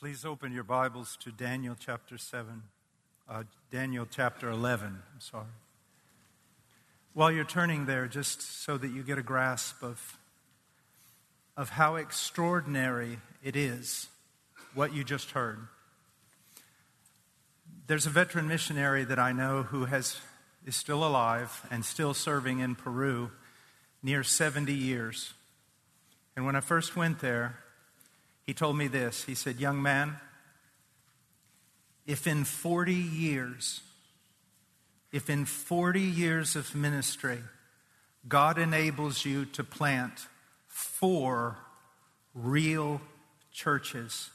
Please open your Bibles to Daniel chapter 7, uh, Daniel chapter 11. I'm sorry. While you're turning there, just so that you get a grasp of, of how extraordinary it is what you just heard. There's a veteran missionary that I know who has, is still alive and still serving in Peru near 70 years. And when I first went there, he told me this. He said, Young man, if in 40 years, if in 40 years of ministry, God enables you to plant four real churches,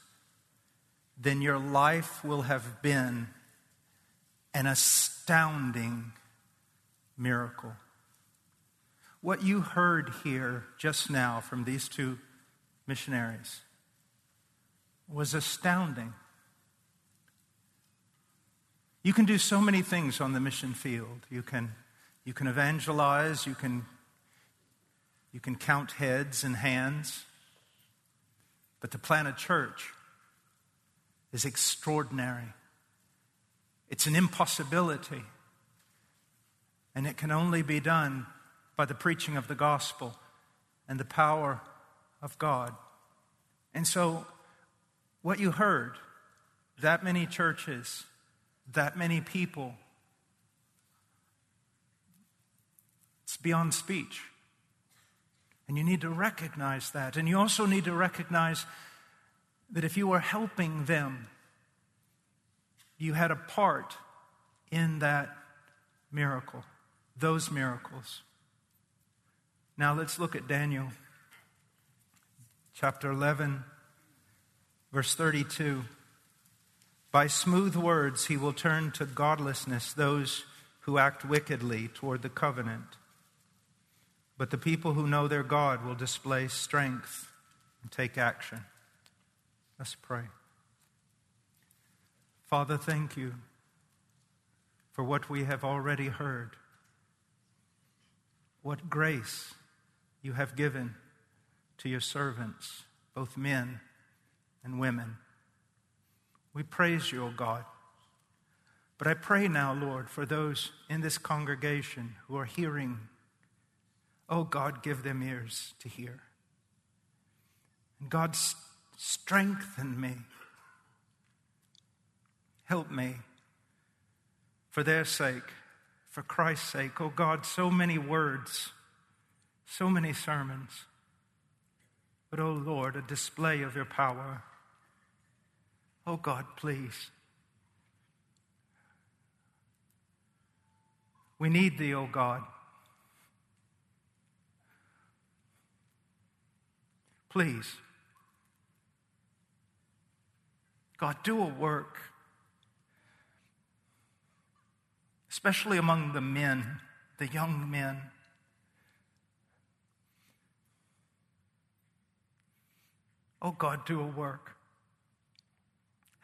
then your life will have been an astounding miracle. What you heard here just now from these two missionaries was astounding. You can do so many things on the mission field. You can, you can evangelize, you can, you can count heads and hands. But to plant a church is extraordinary. It's an impossibility. And it can only be done by the preaching of the gospel and the power of God. And so what you heard, that many churches, that many people, it's beyond speech. And you need to recognize that. And you also need to recognize that if you were helping them, you had a part in that miracle, those miracles. Now let's look at Daniel chapter 11 Verse 32 By smooth words he will turn to godlessness those who act wickedly toward the covenant. But the people who know their God will display strength and take action. Let's pray. Father, thank you for what we have already heard. What grace you have given to your servants, both men and women. We praise you, O God. But I pray now, Lord, for those in this congregation who are hearing. Oh God, give them ears to hear. And God, strengthen me. Help me for their sake, for Christ's sake. Oh God, so many words, so many sermons. But oh Lord, a display of your power. Oh God, please. We need thee, oh God. Please. God, do a work, especially among the men, the young men. Oh God, do a work.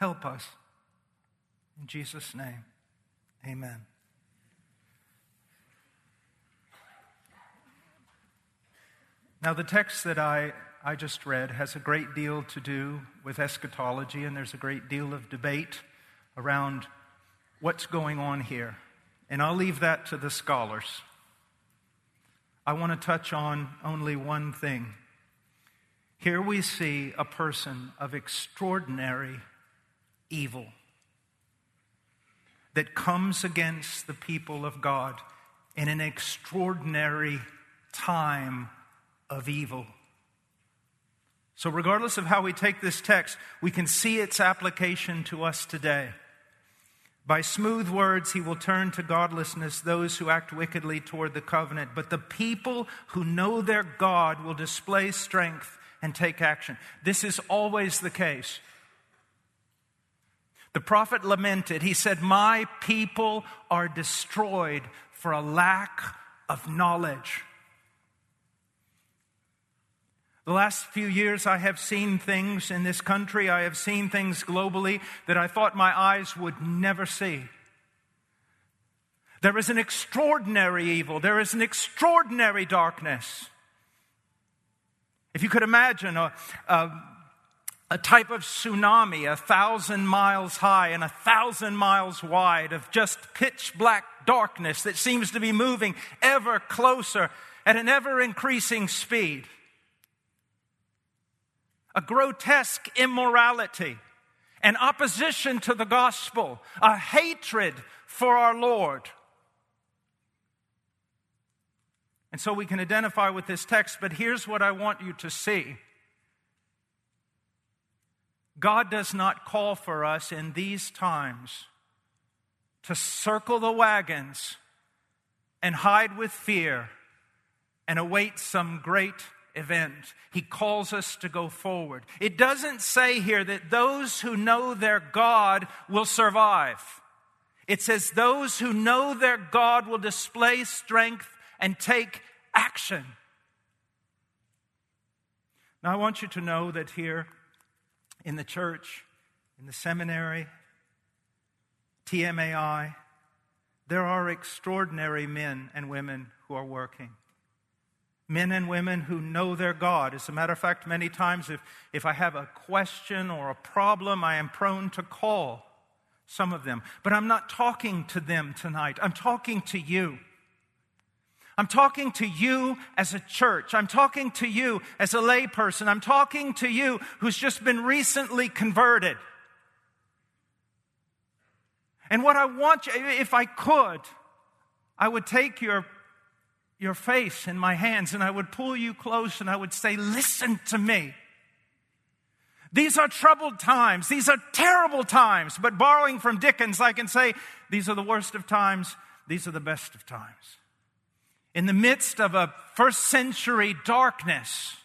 Help us. In Jesus' name, amen. Now, the text that I, I just read has a great deal to do with eschatology, and there's a great deal of debate around what's going on here. And I'll leave that to the scholars. I want to touch on only one thing. Here we see a person of extraordinary evil that comes against the people of God in an extraordinary time of evil. So, regardless of how we take this text, we can see its application to us today. By smooth words, he will turn to godlessness those who act wickedly toward the covenant. But the people who know their God will display strength and take action. This is always the case. The prophet lamented. He said, My people are destroyed for a lack of knowledge. The last few years, I have seen things in this country, I have seen things globally that I thought my eyes would never see. There is an extraordinary evil, there is an extraordinary darkness. If you could imagine a, a a type of tsunami a thousand miles high and a thousand miles wide of just pitch black darkness that seems to be moving ever closer at an ever increasing speed. A grotesque immorality, an opposition to the gospel, a hatred for our Lord. And so we can identify with this text, but here's what I want you to see. God does not call for us in these times to circle the wagons and hide with fear and await some great event. He calls us to go forward. It doesn't say here that those who know their God will survive. It says those who know their God will display strength and take action. Now, I want you to know that here in the church, in the seminary, TMAI, there are extraordinary men and women who are working. Men and women who know their God. As a matter of fact, many times if, if I have a question or a problem, I am prone to call some of them. But I'm not talking to them tonight, I'm talking to you. I'm talking to you as a church. I'm talking to you as a layperson. I'm talking to you who's just been recently converted. And what I want you, if I could, I would take your, your face in my hands and I would pull you close and I would say, Listen to me. These are troubled times. These are terrible times. But borrowing from Dickens, I can say, These are the worst of times. These are the best of times in the midst of a first century darkness,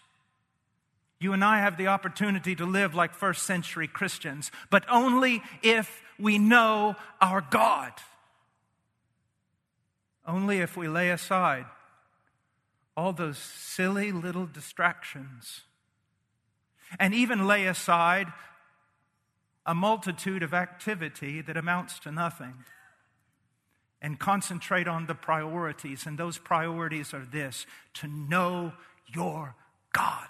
you and I have the opportunity to live like first century Christians, but only if we know our God. Only if we lay aside all those silly little distractions and even lay aside a multitude of activity that amounts to nothing and concentrate on the priorities. And those priorities are this to know your God.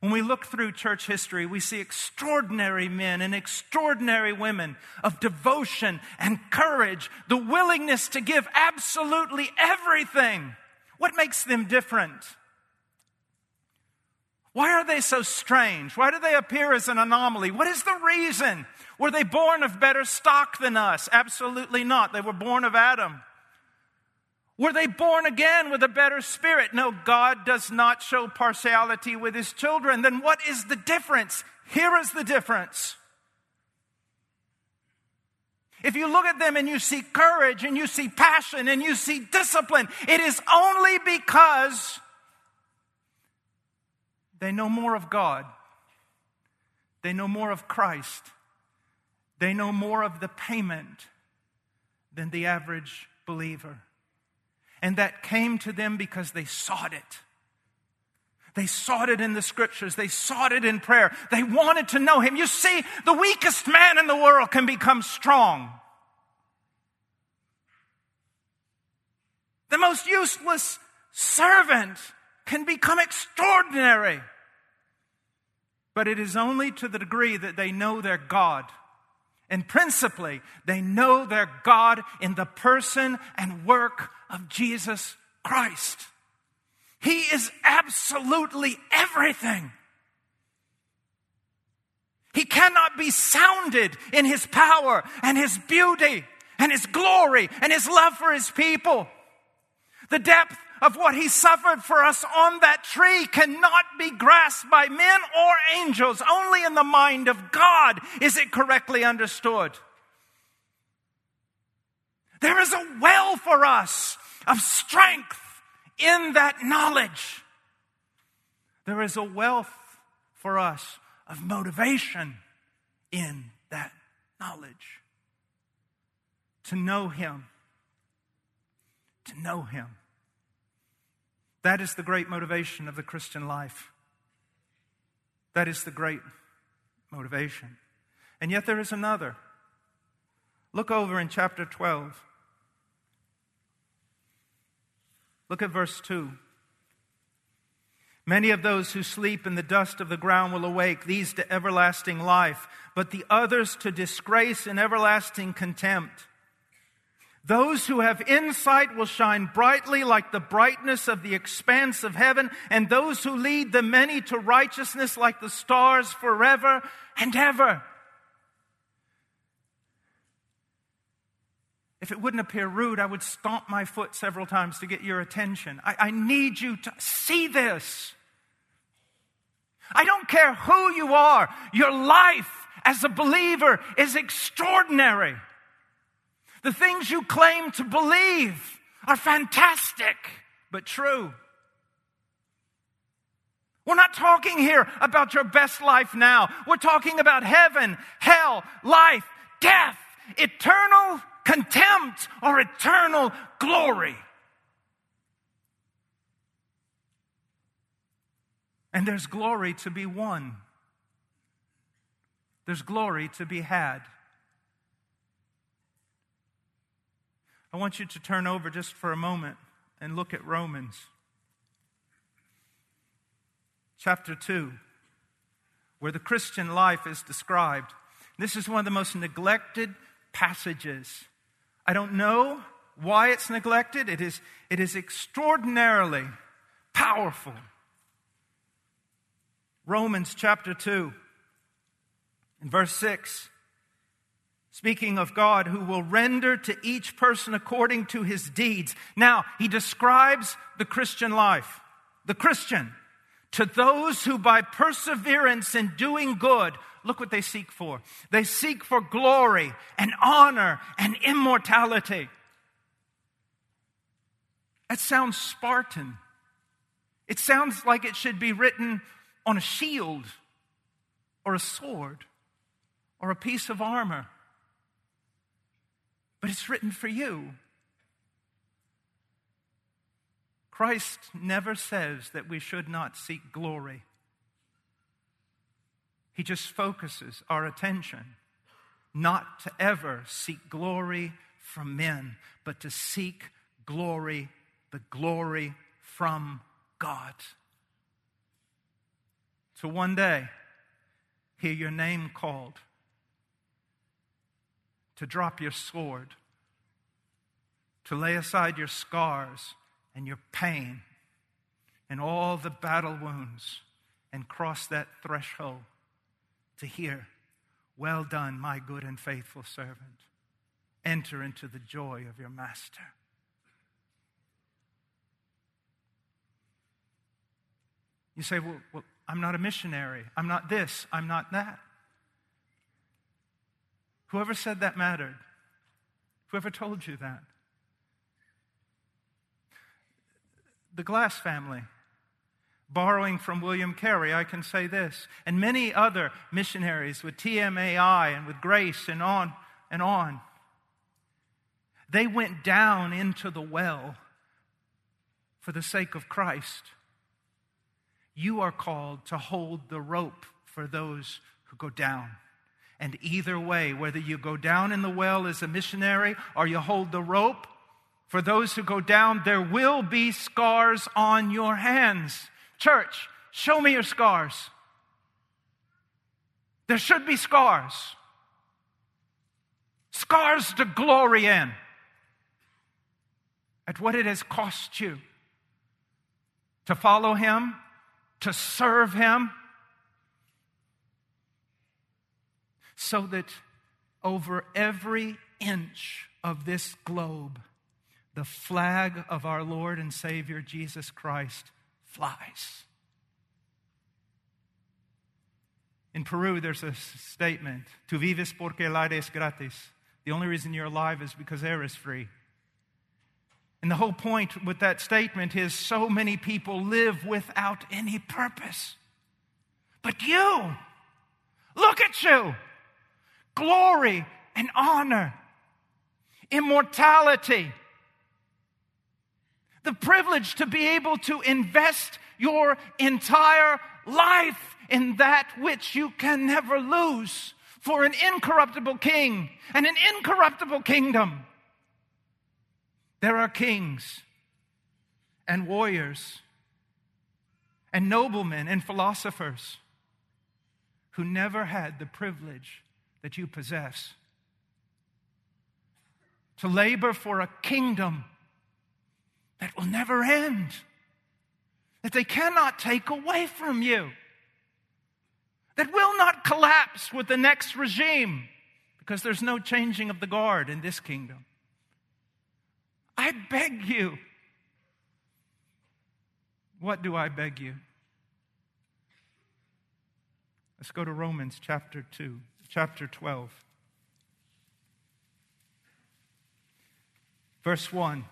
When we look through church history, we see extraordinary men and extraordinary women of devotion and courage, the willingness to give absolutely everything. What makes them different? Why are they so strange? Why do they appear as an anomaly? What is the reason? Were they born of better stock than us? Absolutely not. They were born of Adam. Were they born again with a better spirit? No, God does not show partiality with his children. Then what is the difference? Here is the difference. If you look at them and you see courage and you see passion and you see discipline, it is only because they know more of God. They know more of Christ. They know more of the payment than the average believer. And that came to them because they sought it. They sought it in the scriptures. They sought it in prayer. They wanted to know Him. You see, the weakest man in the world can become strong. The most useless servant can become extraordinary. But it is only to the degree that they know their God. And principally, they know their God in the person and work of Jesus Christ. He is absolutely everything. He cannot be sounded in his power and his beauty and his glory and his love for his people. The depth of what he suffered for us on that tree cannot be grasped by men or angels. Only in the mind of God is it correctly understood. There is a well for us of strength in that knowledge. There is a wealth for us of motivation in that knowledge. To know Him. To know Him. That is the great motivation of the Christian life. That is the great motivation. And yet there is another. Look over in chapter 12. Look at verse 2. Many of those who sleep in the dust of the ground will awake, these to everlasting life, but the others to disgrace and everlasting contempt. Those who have insight will shine brightly like the brightness of the expanse of heaven, and those who lead the many to righteousness like the stars forever and ever. If it wouldn't appear rude, I would stomp my foot several times to get your attention. I, I need you to see this. I don't care who you are, your life as a believer is extraordinary. The things you claim to believe are fantastic, but true. We're not talking here about your best life now. We're talking about heaven, hell, life, death, eternal contempt, or eternal glory. And there's glory to be won. There's glory to be had. I want you to turn over just for a moment and look at Romans chapter 2, where the Christian life is described. This is one of the most neglected passages. I don't know why it's neglected. It is, it is extraordinarily powerful. Romans chapter 2, in verse 6. Speaking of God who will render to each person according to his deeds. Now, he describes the Christian life. The Christian. To those who by perseverance in doing good, look what they seek for. They seek for glory and honor and immortality. That sounds Spartan. It sounds like it should be written on a shield or a sword or a piece of armor but it's written for you. Christ never says that we should not seek glory. He just focuses our attention not to ever seek glory from men, but to seek glory, the glory from God. So one day, hear your name called to drop your sword, to lay aside your scars and your pain and all the battle wounds and cross that threshold to hear, Well done, my good and faithful servant. Enter into the joy of your master. You say, well, well, I'm not a missionary. I'm not this. I'm not that. Whoever said that mattered? Whoever told you that? The Glass family. Borrowing from William Carey, I can say this, and many other missionaries with TMAI and with Grace and on and on. They went down into the well for the sake of Christ. You are called to hold the rope for those who go down. And either way, whether you go down in the well as a missionary or you hold the rope, for those who go down, there will be scars on your hands. Church, show me your scars. There should be scars. Scars to glory in at what it has cost you to follow Him, to serve Him, so that over every inch of this globe, the flag of our Lord and Savior Jesus Christ flies. In Peru, there's a statement, Tu vives porque el aire es gratis. The only reason you're alive is because air is free. And the whole point with that statement is so many people live without any purpose. But you, look at you glory and honor, immortality, the privilege to be able to invest your entire life in that which you can never lose for an incorruptible king and an incorruptible kingdom. There are kings and warriors and noblemen and philosophers who never had the privilege that you possess. To labor for a kingdom that will never end, that they cannot take away from you, that will not collapse with the next regime, because there's no changing of the guard in this kingdom. I beg you. What do I beg you? Let's go to Romans chapter 2, chapter 12. Verse 1.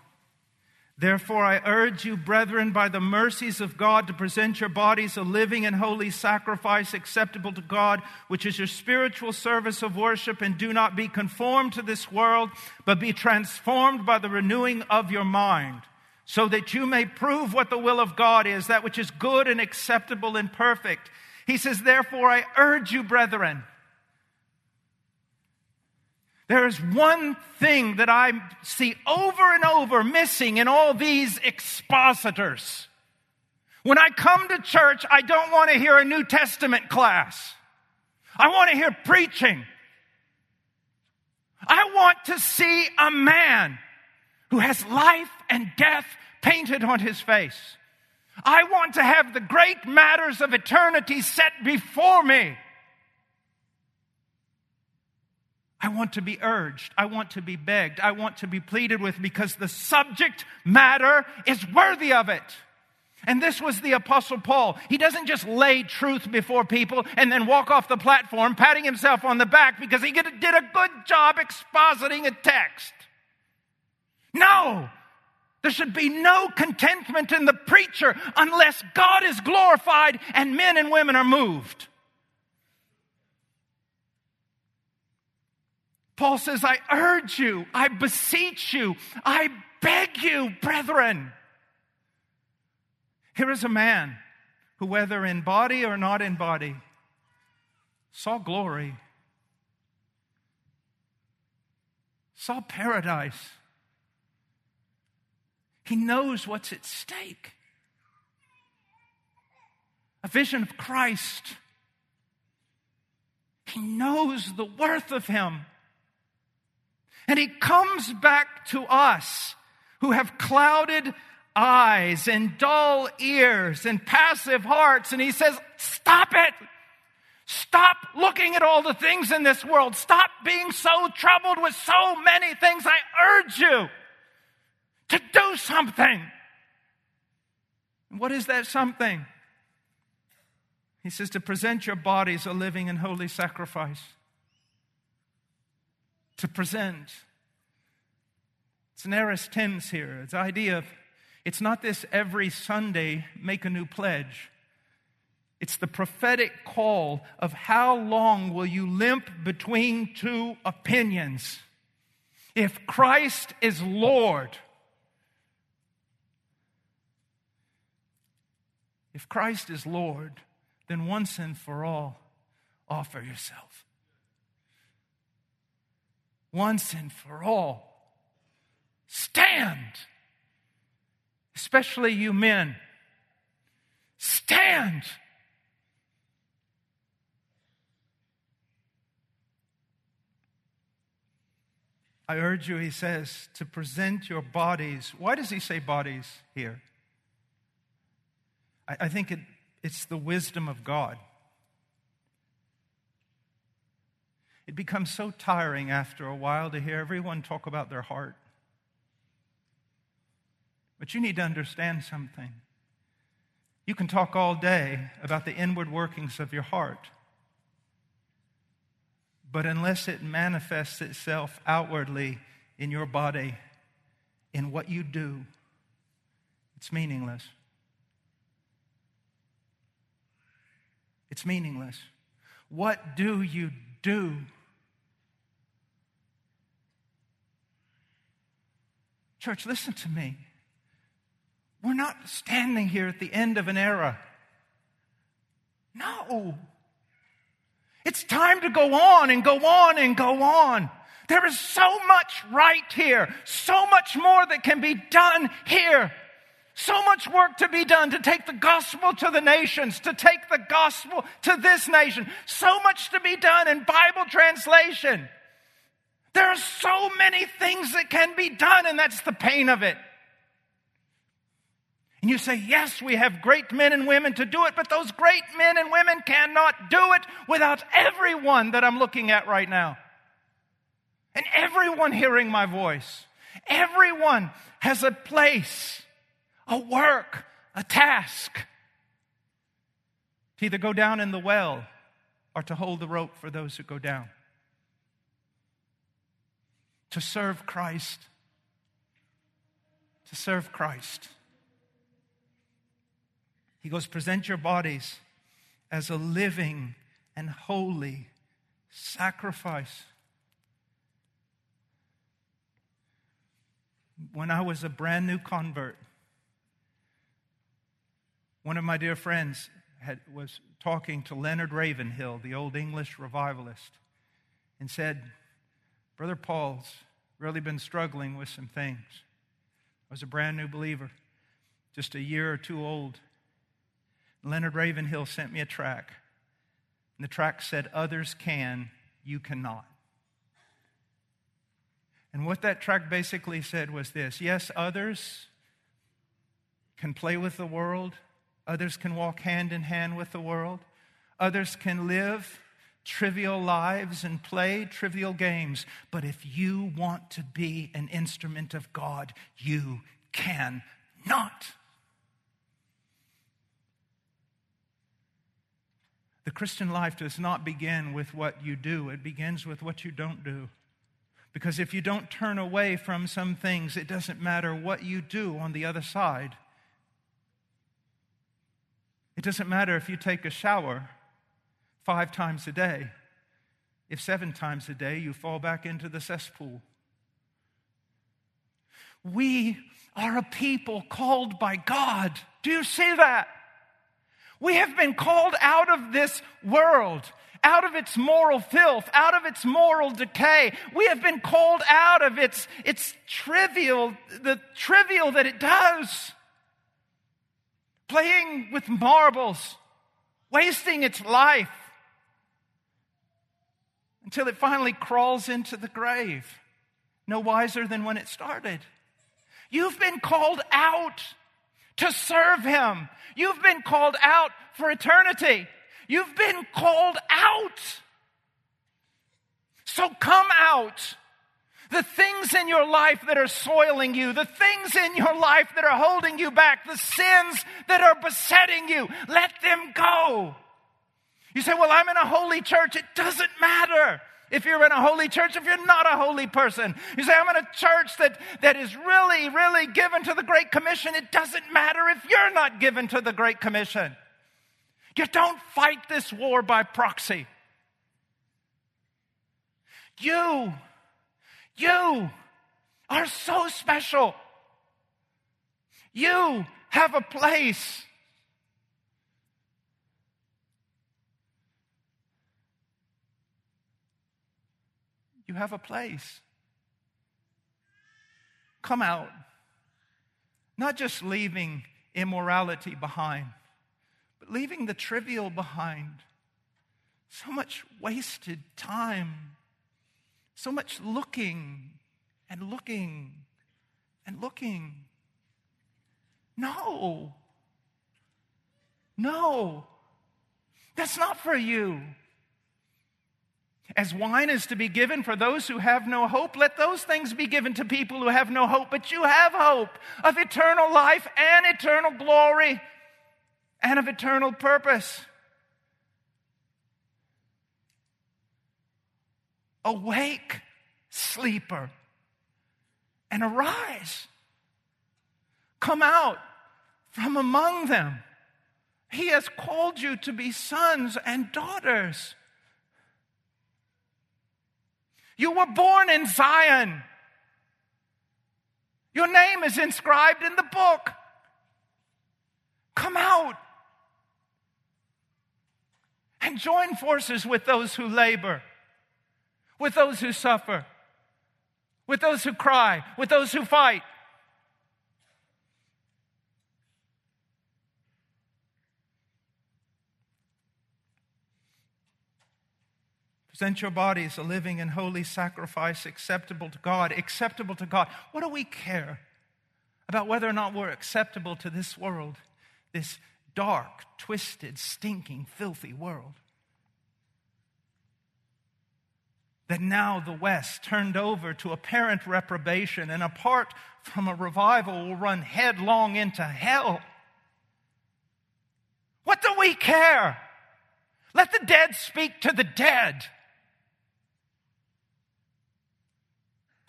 Therefore, I urge you, brethren, by the mercies of God, to present your bodies a living and holy sacrifice acceptable to God, which is your spiritual service of worship, and do not be conformed to this world, but be transformed by the renewing of your mind, so that you may prove what the will of God is, that which is good and acceptable and perfect. He says, Therefore, I urge you, brethren, there is one thing that I see over and over missing in all these expositors. When I come to church, I don't want to hear a New Testament class. I want to hear preaching. I want to see a man who has life and death painted on his face. I want to have the great matters of eternity set before me. I want to be urged. I want to be begged. I want to be pleaded with because the subject matter is worthy of it. And this was the Apostle Paul. He doesn't just lay truth before people and then walk off the platform patting himself on the back because he did a good job expositing a text. No! There should be no contentment in the preacher unless God is glorified and men and women are moved. Paul says, I urge you, I beseech you, I beg you, brethren. Here is a man who, whether in body or not in body, saw glory, saw paradise. He knows what's at stake. A vision of Christ. He knows the worth of Him. And he comes back to us who have clouded eyes and dull ears and passive hearts. And he says, Stop it! Stop looking at all the things in this world. Stop being so troubled with so many things. I urge you to do something. What is that something? He says to present your bodies a living and holy sacrifice to present. It's an aorist tense here. It's the idea of it's not this every Sunday make a new pledge. It's the prophetic call of how long will you limp between two opinions? If Christ is Lord, if Christ is Lord, then once and for all, offer yourself once and for all. Stand. Especially you men. Stand. I urge you, he says, to present your bodies. Why does he say bodies here? I, I think it, it's the wisdom of God. It becomes so tiring after a while to hear everyone talk about their heart. But you need to understand something. You can talk all day about the inward workings of your heart, but unless it manifests itself outwardly in your body, in what you do, it's meaningless. It's meaningless. What do you do Church, listen to me. We're not standing here at the end of an era. No. It's time to go on and go on and go on. There is so much right here, so much more that can be done here, So much work to be done to take the gospel to the nations, to take the gospel to this nation. So much to be done in Bible translation. There are so many things that can be done, and that's the pain of it. And you say, yes, we have great men and women to do it, but those great men and women cannot do it without everyone that I'm looking at right now. And everyone hearing my voice. Everyone has a place, a work, a task to either go down in the well or to hold the rope for those who go down. To serve Christ. To serve Christ. He goes, present your bodies as a living and holy sacrifice. When I was a brand new convert, one of my dear friends had, was talking to Leonard Ravenhill, the old English revivalist, and said, Brother Paul's really been struggling with some things. I was a brand new believer, just a year or two old. Leonard Ravenhill sent me a track. And the track said, Others can, you cannot. And what that track basically said was this yes, others can play with the world, others can walk hand in hand with the world, others can live trivial lives and play trivial games. But if you want to be an instrument of God, you can not. The Christian life does not begin with what you do, it begins with what you don't do. Because if you don't turn away from some things, it doesn't matter what you do on the other side. It doesn't matter if you take a shower five times a day, if seven times a day you fall back into the cesspool. We are a people called by God. Do you see that? We have been called out of this world, out of its moral filth, out of its moral decay. We have been called out of its, its trivial, the trivial that it does. Playing with marbles, wasting its life until it finally crawls into the grave, no wiser than when it started. You've been called out to serve Him. You've been called out for eternity. You've been called out. So come out. The things in your life that are soiling you, the things in your life that are holding you back, the sins that are besetting you, let them go. You say, Well, I'm in a holy church. It doesn't matter if you're in a holy church, if you're not a holy person. You say, I'm in a church that, that is really, really given to the Great Commission. It doesn't matter if you're not given to the Great Commission. You don't fight this war by proxy. You, you are so special. You have a place You have a place. Come out. Not just leaving immorality behind, but leaving the trivial behind. So much wasted time, so much looking and looking and looking. No. No. That's not for you. As wine is to be given for those who have no hope, let those things be given to people who have no hope. But you have hope of eternal life and eternal glory and of eternal purpose. Awake, sleeper, and arise. Come out from among them. He has called you to be sons and daughters. You were born in Zion. Your name is inscribed in the book. Come out and join forces with those who labor, with those who suffer, with those who cry, with those who fight. Present your bodies a living and holy sacrifice acceptable to God. Acceptable to God. What do we care about whether or not we're acceptable to this world, this dark, twisted, stinking, filthy world? That now the West, turned over to apparent reprobation and apart from a revival, will run headlong into hell. What do we care? Let the dead speak to the dead.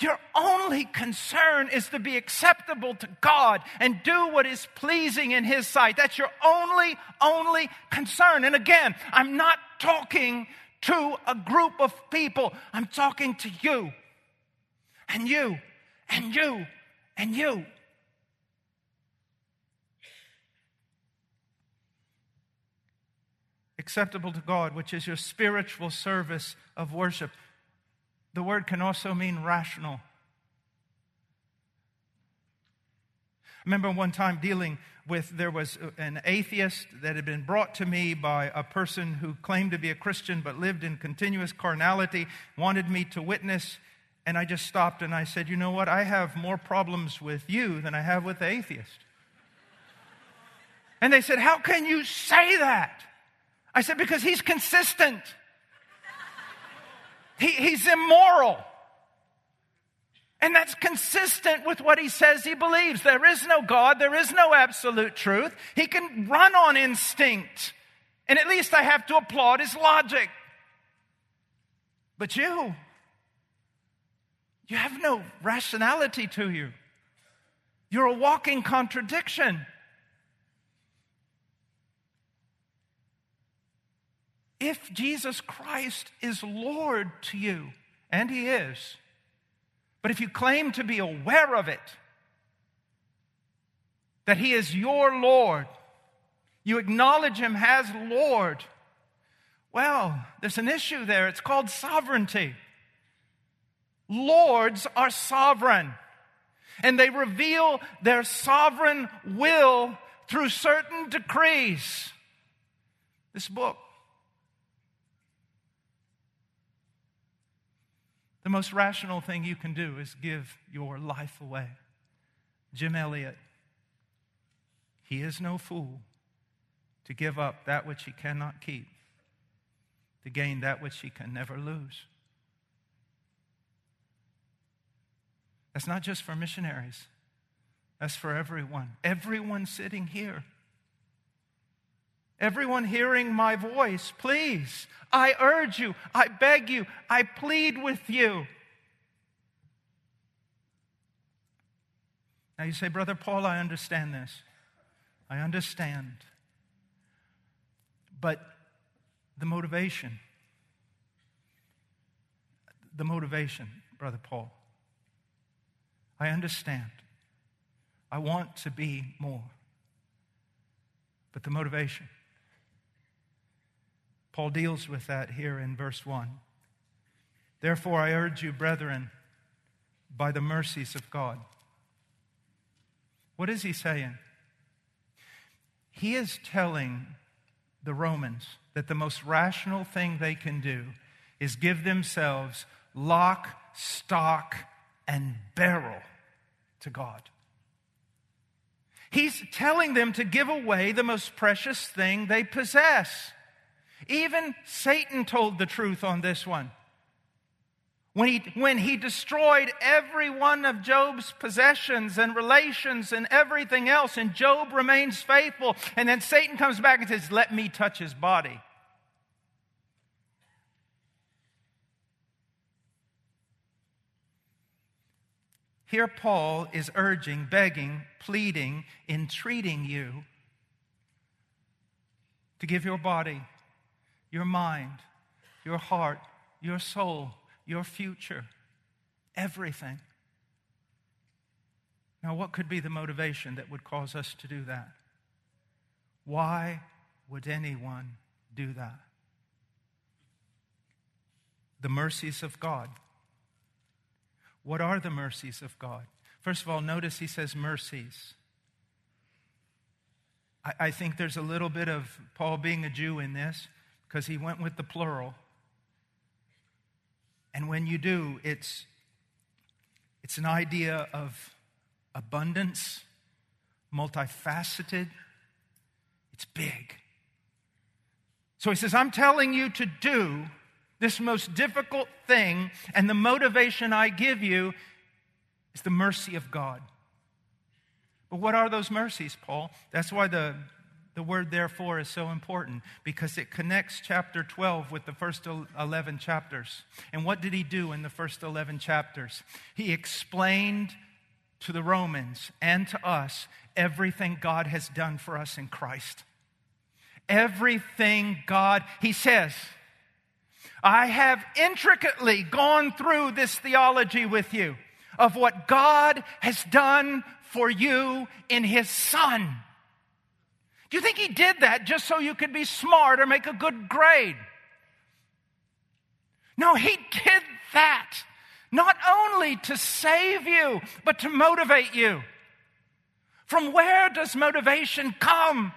Your only concern is to be acceptable to God and do what is pleasing in His sight. That's your only, only concern. And again, I'm not talking to a group of people, I'm talking to you and you and you and you. Acceptable to God, which is your spiritual service of worship. The word can also mean rational. I remember one time dealing with there was an atheist that had been brought to me by a person who claimed to be a Christian but lived in continuous carnality, wanted me to witness, and I just stopped and I said, "You know what? I have more problems with you than I have with the atheist." And they said, "How can you say that?" I said, "Because he's consistent." He, he's immoral. And that's consistent with what he says he believes. There is no God, there is no absolute truth. He can run on instinct. And at least I have to applaud his logic. But you, you have no rationality to you. You're a walking contradiction. If Jesus Christ is Lord to you, and He is, but if you claim to be aware of it, that He is your Lord, you acknowledge Him as Lord, well, there's an issue there. It's called sovereignty. Lords are sovereign, and they reveal their sovereign will through certain decrees. This book The most rational thing you can do is give your life away. Jim Elliot, he is no fool to give up that which he cannot keep, to gain that which he can never lose. That's not just for missionaries, that's for everyone. Everyone sitting here. Everyone hearing my voice, please, I urge you, I beg you, I plead with you. Now you say, Brother Paul, I understand this. I understand. But the motivation, the motivation, Brother Paul, I understand. I want to be more. But the motivation, Paul deals with that here in verse 1. Therefore, I urge you, brethren, by the mercies of God. What is he saying? He is telling the Romans that the most rational thing they can do is give themselves lock, stock, and barrel to God. He's telling them to give away the most precious thing they possess. Even Satan told the truth on this one. When he, when he destroyed every one of Job's possessions and relations and everything else, and Job remains faithful, and then Satan comes back and says, Let me touch his body. Here, Paul is urging, begging, pleading, entreating you to give your body your mind, your heart, your soul, your future, everything. Now, what could be the motivation that would cause us to do that? Why would anyone do that? The mercies of God. What are the mercies of God? First of all, notice he says mercies. I, I think there's a little bit of Paul being a Jew in this because he went with the plural. And when you do, it's, it's an idea of abundance, multifaceted, it's big. So he says, I'm telling you to do this most difficult thing, and the motivation I give you is the mercy of God. But what are those mercies, Paul? That's why the, the word therefore is so important, because it connects chapter 12 with the first 11 chapters. And what did he do in the first 11 chapters? He explained to the Romans and to us everything God has done for us in Christ. Everything God, he says, I have intricately gone through this theology with you of what God has done for you in His Son. Do you think He did that just so you could be smart or make a good grade? No, He did that not only to save you, but to motivate you. From where does motivation come?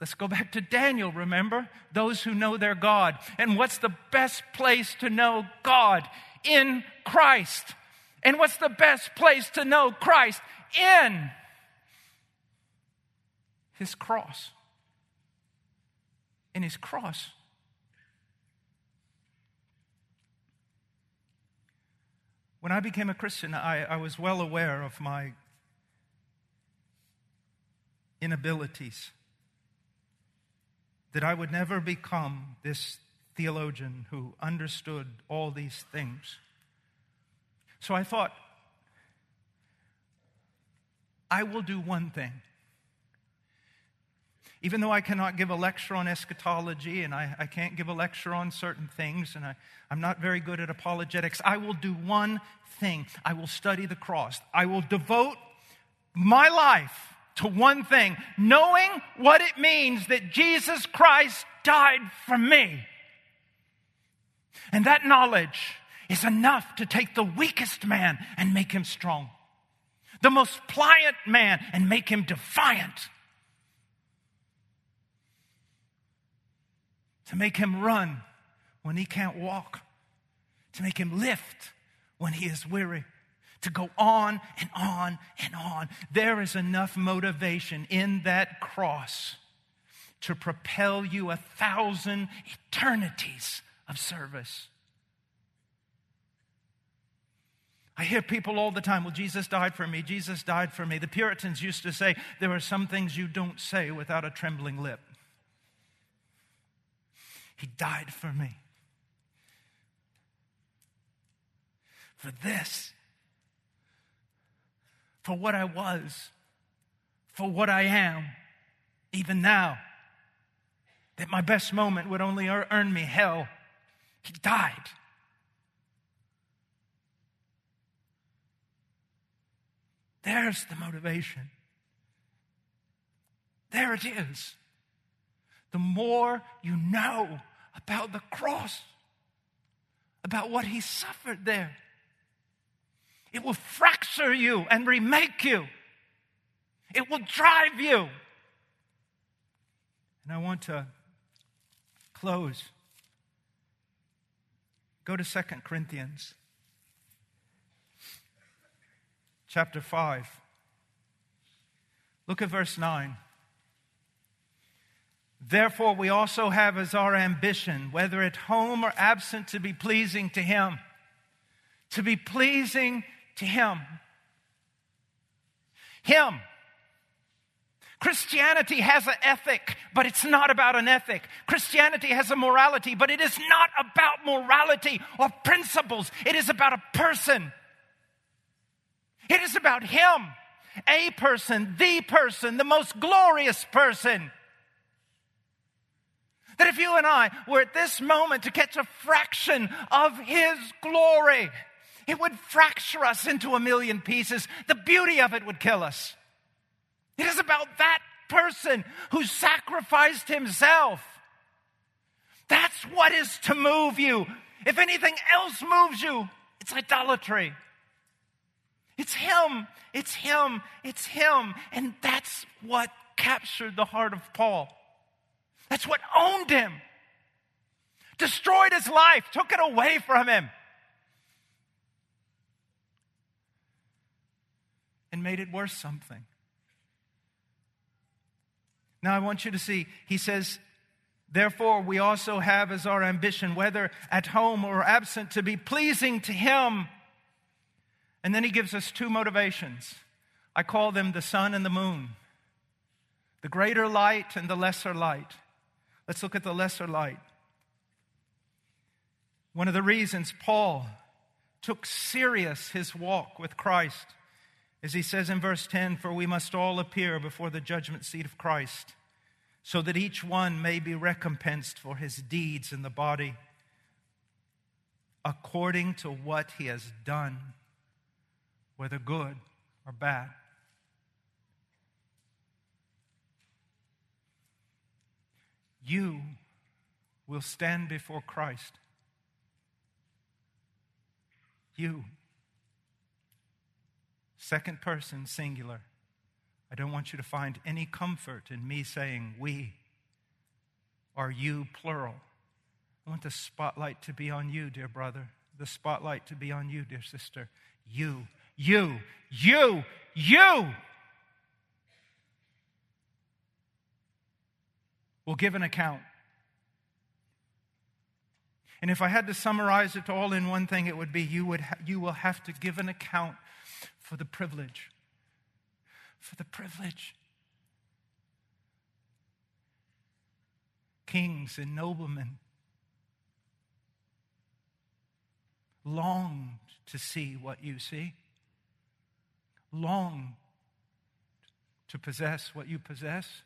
Let's go back to Daniel, remember? Those who know their God. And what's the best place to know God? In Christ. And what's the best place to know Christ? In His cross. In His cross. When I became a Christian, I, I was well aware of my inabilities that I would never become this theologian who understood all these things. So I thought, I will do one thing. Even though I cannot give a lecture on eschatology and I, I can't give a lecture on certain things and I, I'm not very good at apologetics, I will do one thing. I will study the cross. I will devote my life to one thing, knowing what it means that Jesus Christ died for me. And that knowledge is enough to take the weakest man and make him strong, the most pliant man and make him defiant, to make him run when he can't walk, to make him lift when he is weary to go on and on and on. There is enough motivation in that cross to propel you a thousand eternities of service. I hear people all the time, well, Jesus died for me, Jesus died for me. The Puritans used to say, there are some things you don't say without a trembling lip. He died for me. For this for what I was, for what I am, even now. That my best moment would only earn me hell. He died. There's the motivation. There it is. The more you know about the cross, about what he suffered there, it will fracture you and remake you. It will drive you. And I want to close. Go to Second Corinthians chapter 5. Look at verse 9. Therefore, we also have as our ambition, whether at home or absent, to be pleasing to Him. To be pleasing to Him. Him. Christianity has an ethic, but it's not about an ethic. Christianity has a morality, but it is not about morality or principles. It is about a person. It is about Him, a person, the person, the most glorious person. That if you and I were at this moment to catch a fraction of His glory, it would fracture us into a million pieces. The beauty of it would kill us. It is about that person who sacrificed himself. That's what is to move you. If anything else moves you, it's idolatry. It's Him, it's Him, it's Him. And that's what captured the heart of Paul. That's what owned him. destroyed his life, took it away from him, and made it worth something. Now, I want you to see, he says, Therefore, we also have as our ambition, whether at home or absent, to be pleasing to him. And then he gives us two motivations. I call them the sun and the moon the greater light and the lesser light. Let's look at the lesser light. One of the reasons Paul took serious his walk with Christ as he says in verse 10 For we must all appear before the judgment seat of Christ, so that each one may be recompensed for his deeds in the body according to what he has done, whether good or bad. You will stand before Christ. You. Second person, singular. I don't want you to find any comfort in me saying we or you, plural. I want the spotlight to be on you, dear brother. The spotlight to be on you, dear sister. You, you, you, you. Will give an account. And if I had to summarize it all in one thing, it would be you, would ha- you will have to give an account for the privilege. For the privilege. Kings and noblemen longed to see what you see, longed to possess what you possess.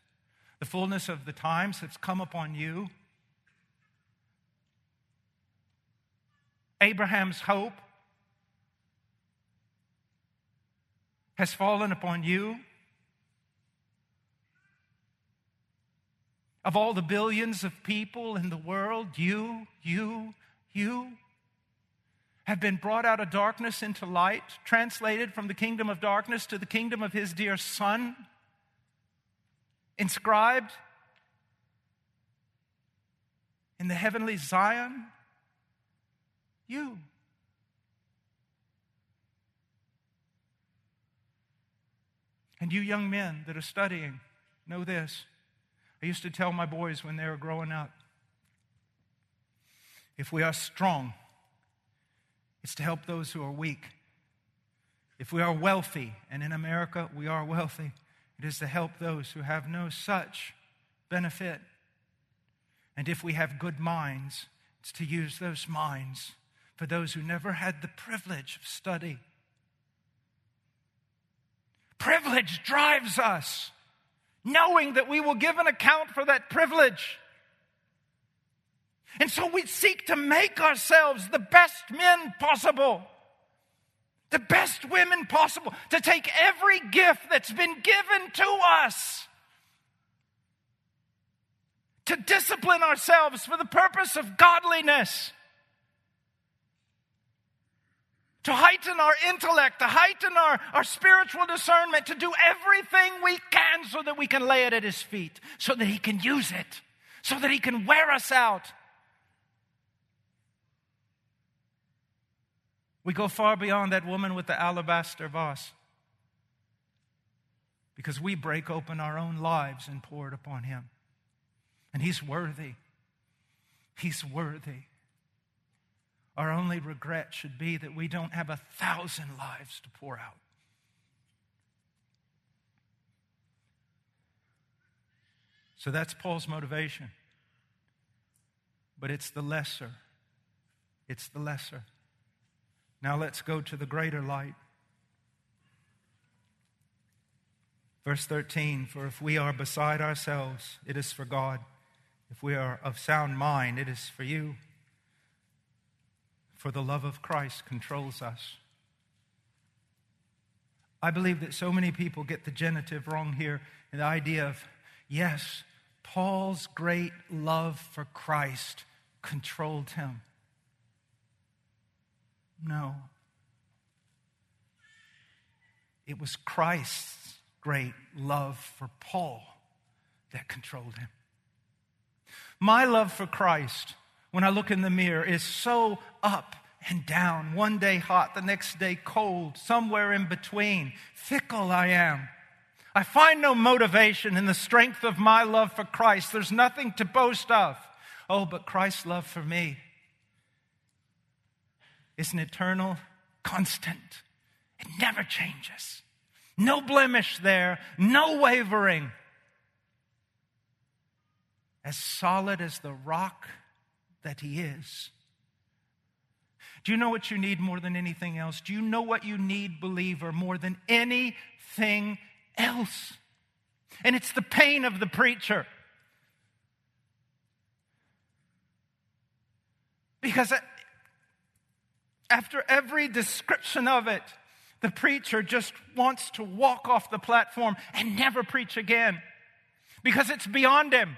The fullness of the times has come upon you. Abraham's hope has fallen upon you. Of all the billions of people in the world, you, you, you have been brought out of darkness into light, translated from the kingdom of darkness to the kingdom of his dear Son, inscribed in the heavenly Zion. You. And you young men that are studying, know this. I used to tell my boys when they were growing up if we are strong, it's to help those who are weak. If we are wealthy, and in America we are wealthy, it is to help those who have no such benefit. And if we have good minds, it's to use those minds for those who never had the privilege of study Privilege drives us, knowing that we will give an account for that privilege. And so we seek to make ourselves the best men possible, the best women possible, to take every gift that's been given to us, to discipline ourselves for the purpose of godliness to heighten our intellect, to heighten our, our spiritual discernment, to do everything we can so that we can lay it at His feet, so that He can use it, so that He can wear us out. We go far beyond that woman with the alabaster vase because we break open our own lives and pour it upon Him. And He's worthy. He's worthy. Our only regret should be that we don't have a thousand lives to pour out. So that's Paul's motivation. But it's the lesser. It's the lesser. Now let's go to the greater light. Verse 13 For if we are beside ourselves, it is for God. If we are of sound mind, it is for you for the love of Christ controls us. I believe that so many people get the genitive wrong here, the idea of, yes, Paul's great love for Christ controlled him. No. It was Christ's great love for Paul that controlled him. My love for Christ when I look in the mirror is so up and down. One day hot, the next day cold, somewhere in between. Fickle I am. I find no motivation in the strength of my love for Christ. There's nothing to boast of. Oh, but Christ's love for me is an eternal constant. It never changes. No blemish there, no wavering. As solid as the rock that He is. Do you know what you need more than anything else? Do you know what you need, believer, more than anything else? And it's the pain of the preacher. Because after every description of it, the preacher just wants to walk off the platform and never preach again because it's beyond him.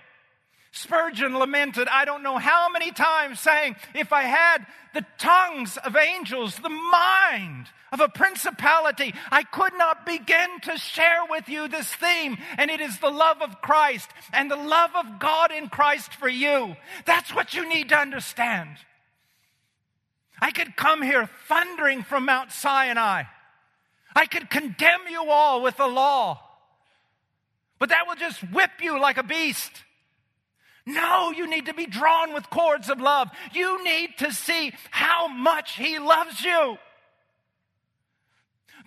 Spurgeon lamented, I don't know how many times, saying, If I had the tongues of angels, the mind of a principality, I could not begin to share with you this theme. And it is the love of Christ and the love of God in Christ for you. That's what you need to understand. I could come here thundering from Mount Sinai. I could condemn you all with the law. But that will just whip you like a beast. No, you need to be drawn with cords of love. You need to see how much He loves you.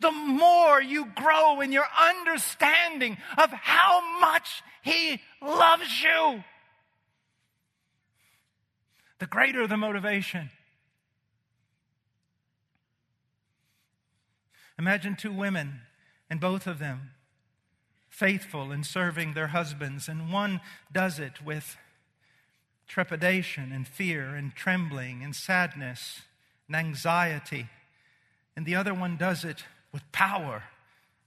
The more you grow in your understanding of how much He loves you, the greater the motivation. Imagine two women, and both of them faithful in serving their husbands, and one does it with trepidation and fear and trembling and sadness and anxiety. And the other one does it with power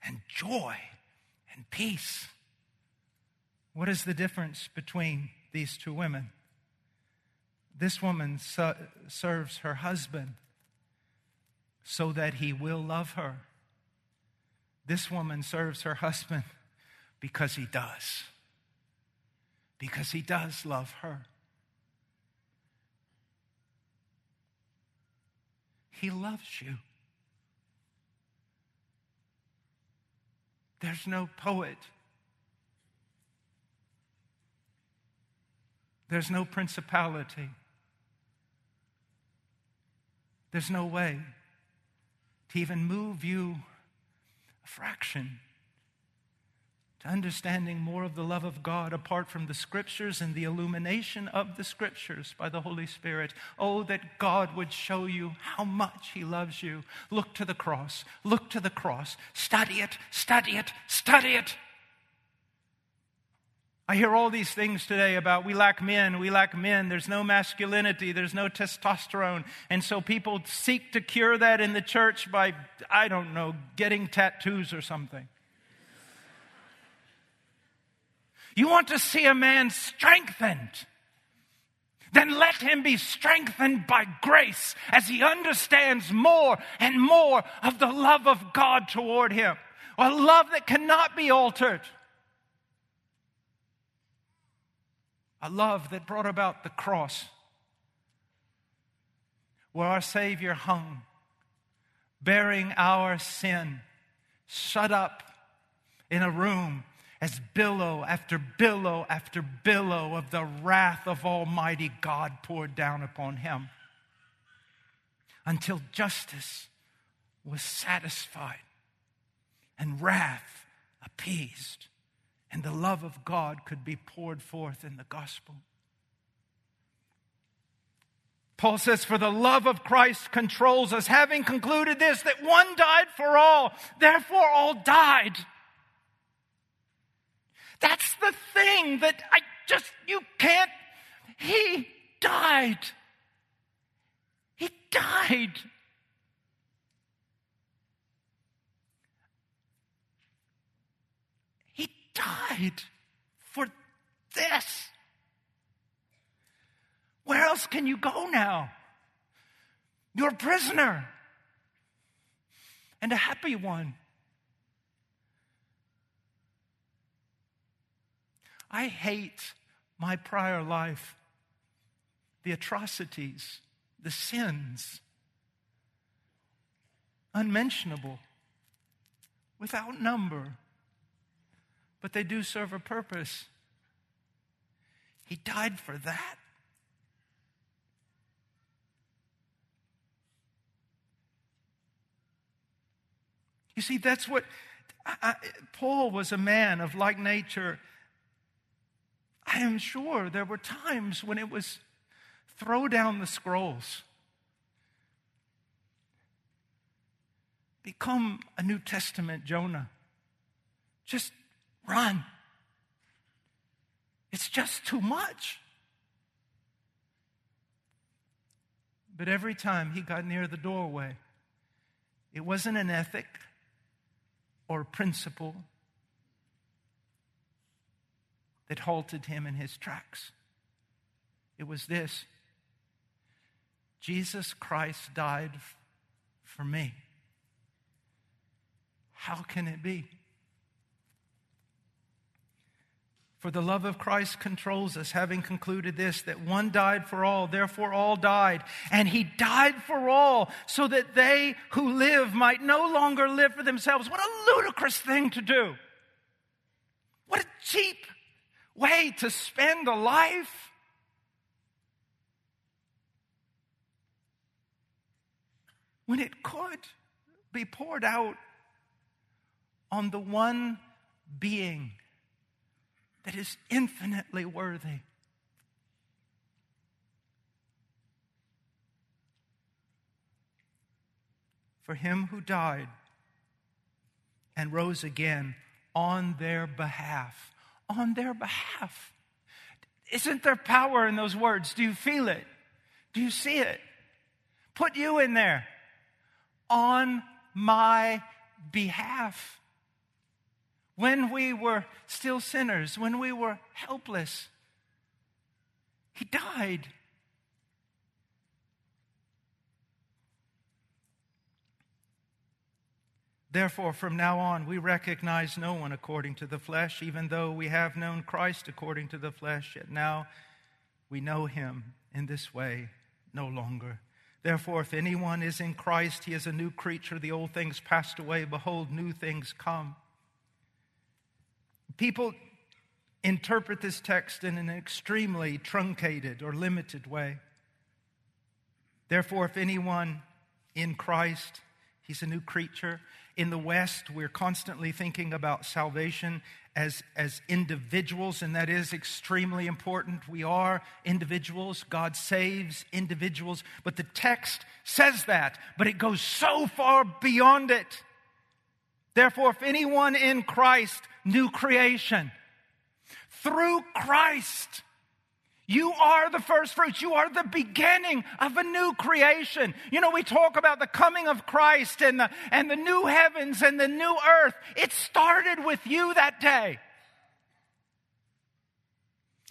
and joy and peace. What is the difference between these two women? This woman serves her husband so that he will love her. This woman serves her husband because he does. Because he does love her. He loves you. There's no poet. There's no principality. There's no way to even move you a fraction to understanding more of the love of God apart from the scriptures and the illumination of the scriptures by the Holy Spirit. Oh, that God would show you how much He loves you. Look to the cross. Look to the cross. Study it, study it, study it. I hear all these things today about we lack men, we lack men, there's no masculinity, there's no testosterone. And so people seek to cure that in the church by, I don't know, getting tattoos or something. You want to see a man strengthened? Then let him be strengthened by grace as he understands more and more of the love of God toward him. A love that cannot be altered. A love that brought about the cross, where our Savior hung, bearing our sin, shut up in a room as billow after billow after billow of the wrath of Almighty God poured down upon him until justice was satisfied and wrath appeased and the love of God could be poured forth in the gospel. Paul says, For the love of Christ controls us, having concluded this, that one died for all, therefore all died. That's the thing that I just, you can't. He died. He died. He died for this. Where else can you go now? You're a prisoner and a happy one. I hate my prior life. the atrocities, the sins, unmentionable, without number, but they do serve a purpose. He died for that. You see, that's what I, Paul was a man of like nature. I am sure there were times when it was throw down the scrolls, become a New Testament Jonah, just run. It's just too much. But every time he got near the doorway, it wasn't an ethic, or principle that halted him in his tracks. It was this Jesus Christ died for me. How can it be? For the love of Christ controls us, having concluded this, that one died for all, therefore all died. And he died for all, so that they who live might no longer live for themselves. What a ludicrous thing to do! What a cheap way to spend a life. When it could be poured out on the one being that is infinitely worthy. For him who died and rose again on their behalf. On their behalf. Isn't there power in those words? Do you feel it? Do you see it? Put you in there. On my behalf when we were still sinners, when we were helpless. He died. Therefore, from now on, we recognize no one according to the flesh, even though we have known Christ according to the flesh, yet now we know him in this way no longer. Therefore, if anyone is in Christ, he is a new creature. The old things passed away. Behold, new things come. People interpret this text in an extremely truncated or limited way. Therefore, if anyone in Christ, he's a new creature. In the West, we're constantly thinking about salvation as, as individuals, and that is extremely important. We are individuals. God saves individuals. But the text says that, but it goes so far beyond it. Therefore, if anyone in Christ, new creation, through Christ, you are the first fruits. You are the beginning of a new creation. You know, we talk about the coming of Christ and the, and the new heavens and the new earth. It started with you that day.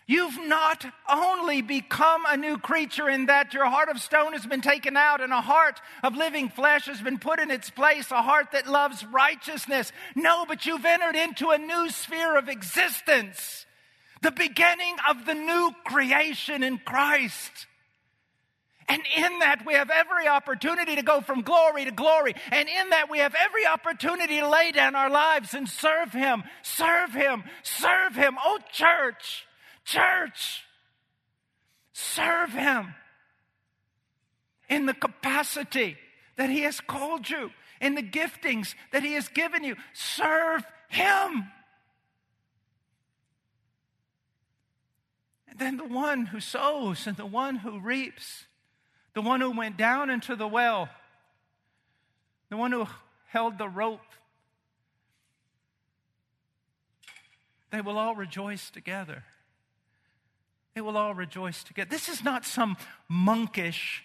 You've not only become a new creature in that your heart of stone has been taken out and a heart of living flesh has been put in its place, a heart that loves righteousness. No, but you've entered into a new sphere of existence, the beginning of the new creation in Christ. And in that, we have every opportunity to go from glory to glory. And in that, we have every opportunity to lay down our lives and serve Him, serve Him, serve Him. Oh, church. Church, serve Him in the capacity that He has called you, in the giftings that He has given you. Serve Him. And then the one who sows and the one who reaps, the one who went down into the well, the one who held the rope, they will all rejoice together. They will all rejoice together. This is not some monkish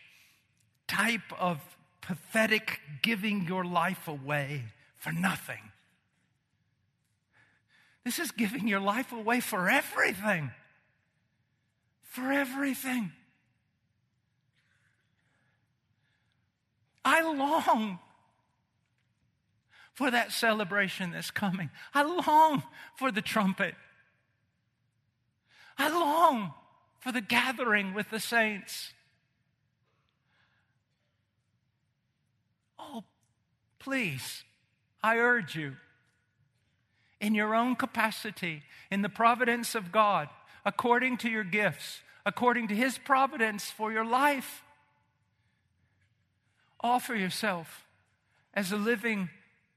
type of pathetic giving your life away for nothing. This is giving your life away for everything. For everything. I long for that celebration that's coming. I long for the trumpet. I long for the gathering with the saints. Oh, please, I urge you, in your own capacity, in the providence of God, according to your gifts, according to His providence for your life, offer yourself as a living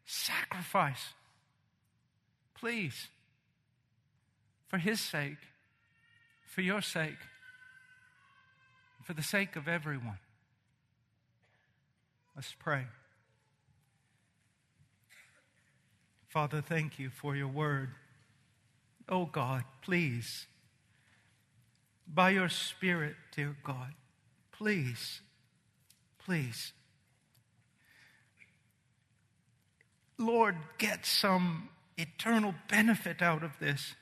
sacrifice. Please, for His sake, for your sake, for the sake of everyone. Let's pray. Father, thank you for your word. Oh God, please, by your Spirit, dear God, please, please Lord, get some eternal benefit out of this.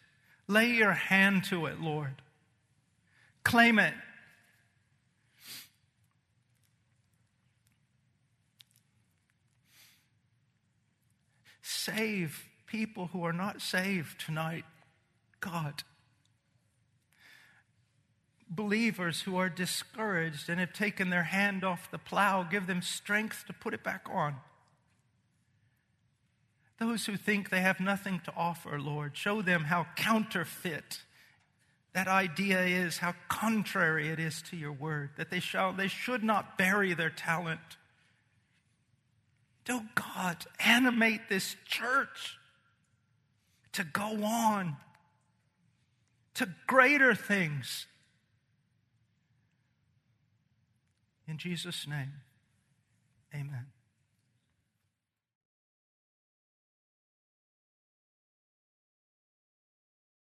Lay your hand to it, Lord. Claim it. Save people who are not saved tonight, God. Believers who are discouraged and have taken their hand off the plow, give them strength to put it back on. Those who think they have nothing to offer, Lord, show them how counterfeit that idea is, how contrary it is to your word, that they shall they should not bury their talent. Do God animate this church to go on to greater things. In Jesus' name, amen.